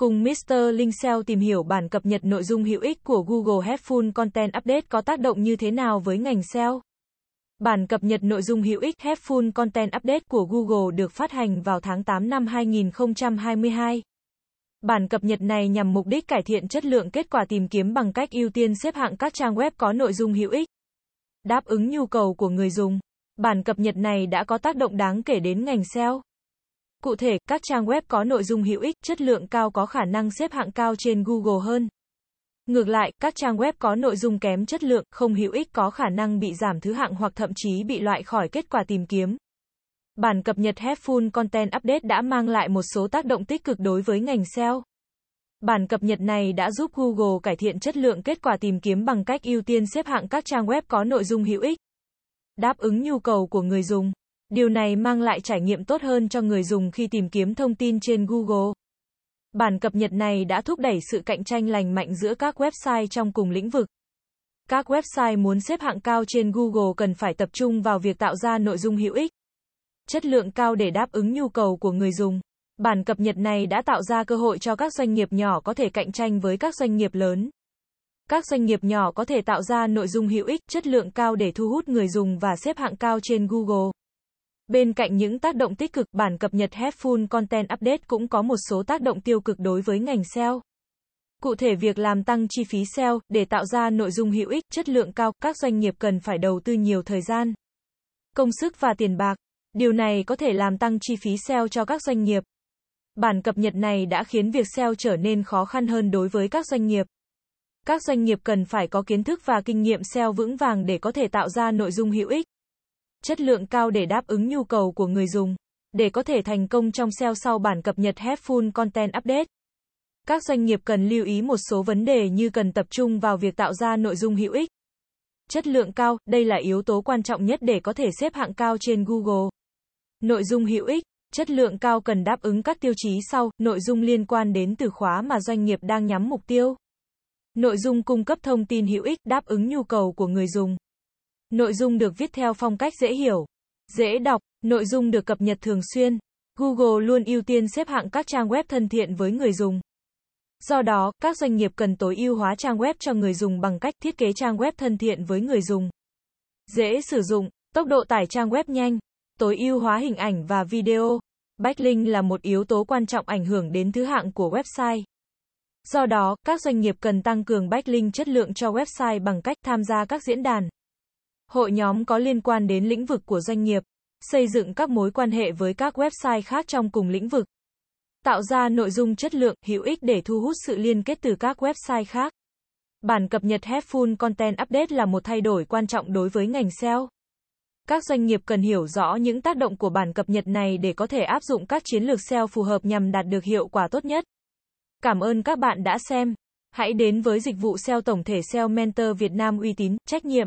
Cùng Mr. Linh SEO tìm hiểu bản cập nhật nội dung hữu ích của Google Helpful Content Update có tác động như thế nào với ngành SEO. Bản cập nhật nội dung hữu ích Helpful Content Update của Google được phát hành vào tháng 8 năm 2022. Bản cập nhật này nhằm mục đích cải thiện chất lượng kết quả tìm kiếm bằng cách ưu tiên xếp hạng các trang web có nội dung hữu ích, đáp ứng nhu cầu của người dùng. Bản cập nhật này đã có tác động đáng kể đến ngành SEO. Cụ thể, các trang web có nội dung hữu ích, chất lượng cao có khả năng xếp hạng cao trên Google hơn. Ngược lại, các trang web có nội dung kém chất lượng, không hữu ích có khả năng bị giảm thứ hạng hoặc thậm chí bị loại khỏi kết quả tìm kiếm. Bản cập nhật Helpful Content Update đã mang lại một số tác động tích cực đối với ngành SEO. Bản cập nhật này đã giúp Google cải thiện chất lượng kết quả tìm kiếm bằng cách ưu tiên xếp hạng các trang web có nội dung hữu ích, đáp ứng nhu cầu của người dùng. Điều này mang lại trải nghiệm tốt hơn cho người dùng khi tìm kiếm thông tin trên Google. Bản cập nhật này đã thúc đẩy sự cạnh tranh lành mạnh giữa các website trong cùng lĩnh vực. Các website muốn xếp hạng cao trên Google cần phải tập trung vào việc tạo ra nội dung hữu ích, chất lượng cao để đáp ứng nhu cầu của người dùng. Bản cập nhật này đã tạo ra cơ hội cho các doanh nghiệp nhỏ có thể cạnh tranh với các doanh nghiệp lớn. Các doanh nghiệp nhỏ có thể tạo ra nội dung hữu ích, chất lượng cao để thu hút người dùng và xếp hạng cao trên Google. Bên cạnh những tác động tích cực, bản cập nhật Helpful Content Update cũng có một số tác động tiêu cực đối với ngành SEO. Cụ thể việc làm tăng chi phí SEO, để tạo ra nội dung hữu ích, chất lượng cao, các doanh nghiệp cần phải đầu tư nhiều thời gian, công sức và tiền bạc. Điều này có thể làm tăng chi phí SEO cho các doanh nghiệp. Bản cập nhật này đã khiến việc SEO trở nên khó khăn hơn đối với các doanh nghiệp. Các doanh nghiệp cần phải có kiến thức và kinh nghiệm SEO vững vàng để có thể tạo ra nội dung hữu ích chất lượng cao để đáp ứng nhu cầu của người dùng. Để có thể thành công trong SEO sau bản cập nhật Helpful Content Update, các doanh nghiệp cần lưu ý một số vấn đề như cần tập trung vào việc tạo ra nội dung hữu ích. Chất lượng cao, đây là yếu tố quan trọng nhất để có thể xếp hạng cao trên Google. Nội dung hữu ích, chất lượng cao cần đáp ứng các tiêu chí sau, nội dung liên quan đến từ khóa mà doanh nghiệp đang nhắm mục tiêu. Nội dung cung cấp thông tin hữu ích đáp ứng nhu cầu của người dùng. Nội dung được viết theo phong cách dễ hiểu, dễ đọc, nội dung được cập nhật thường xuyên. Google luôn ưu tiên xếp hạng các trang web thân thiện với người dùng. Do đó, các doanh nghiệp cần tối ưu hóa trang web cho người dùng bằng cách thiết kế trang web thân thiện với người dùng. Dễ sử dụng, tốc độ tải trang web nhanh, tối ưu hóa hình ảnh và video. Backlink là một yếu tố quan trọng ảnh hưởng đến thứ hạng của website. Do đó, các doanh nghiệp cần tăng cường backlink chất lượng cho website bằng cách tham gia các diễn đàn, hội nhóm có liên quan đến lĩnh vực của doanh nghiệp, xây dựng các mối quan hệ với các website khác trong cùng lĩnh vực, tạo ra nội dung chất lượng, hữu ích để thu hút sự liên kết từ các website khác. Bản cập nhật Helpful Content Update là một thay đổi quan trọng đối với ngành SEO. Các doanh nghiệp cần hiểu rõ những tác động của bản cập nhật này để có thể áp dụng các chiến lược SEO phù hợp nhằm đạt được hiệu quả tốt nhất. Cảm ơn các bạn đã xem. Hãy đến với dịch vụ SEO tổng thể SEO Mentor Việt Nam uy tín, trách nhiệm